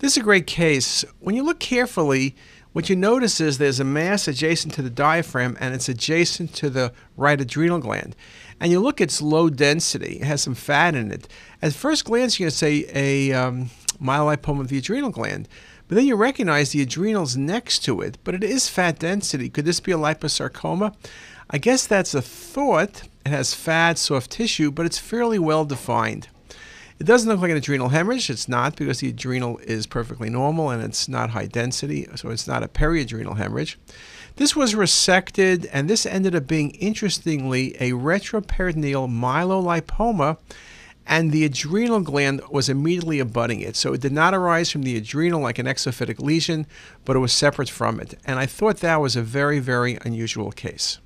This is a great case. When you look carefully, what you notice is there's a mass adjacent to the diaphragm and it's adjacent to the right adrenal gland. And you look, it's low density, it has some fat in it. At first glance, you're going to say a um, myelolipoma of the adrenal gland. But then you recognize the adrenals next to it, but it is fat density. Could this be a liposarcoma? I guess that's a thought. It has fat, soft tissue, but it's fairly well defined. It doesn't look like an adrenal hemorrhage. It's not because the adrenal is perfectly normal and it's not high density, so it's not a periadrenal hemorrhage. This was resected, and this ended up being, interestingly, a retroperitoneal myelolipoma and the adrenal gland was immediately abutting it. So it did not arise from the adrenal like an exophytic lesion, but it was separate from it. And I thought that was a very, very unusual case.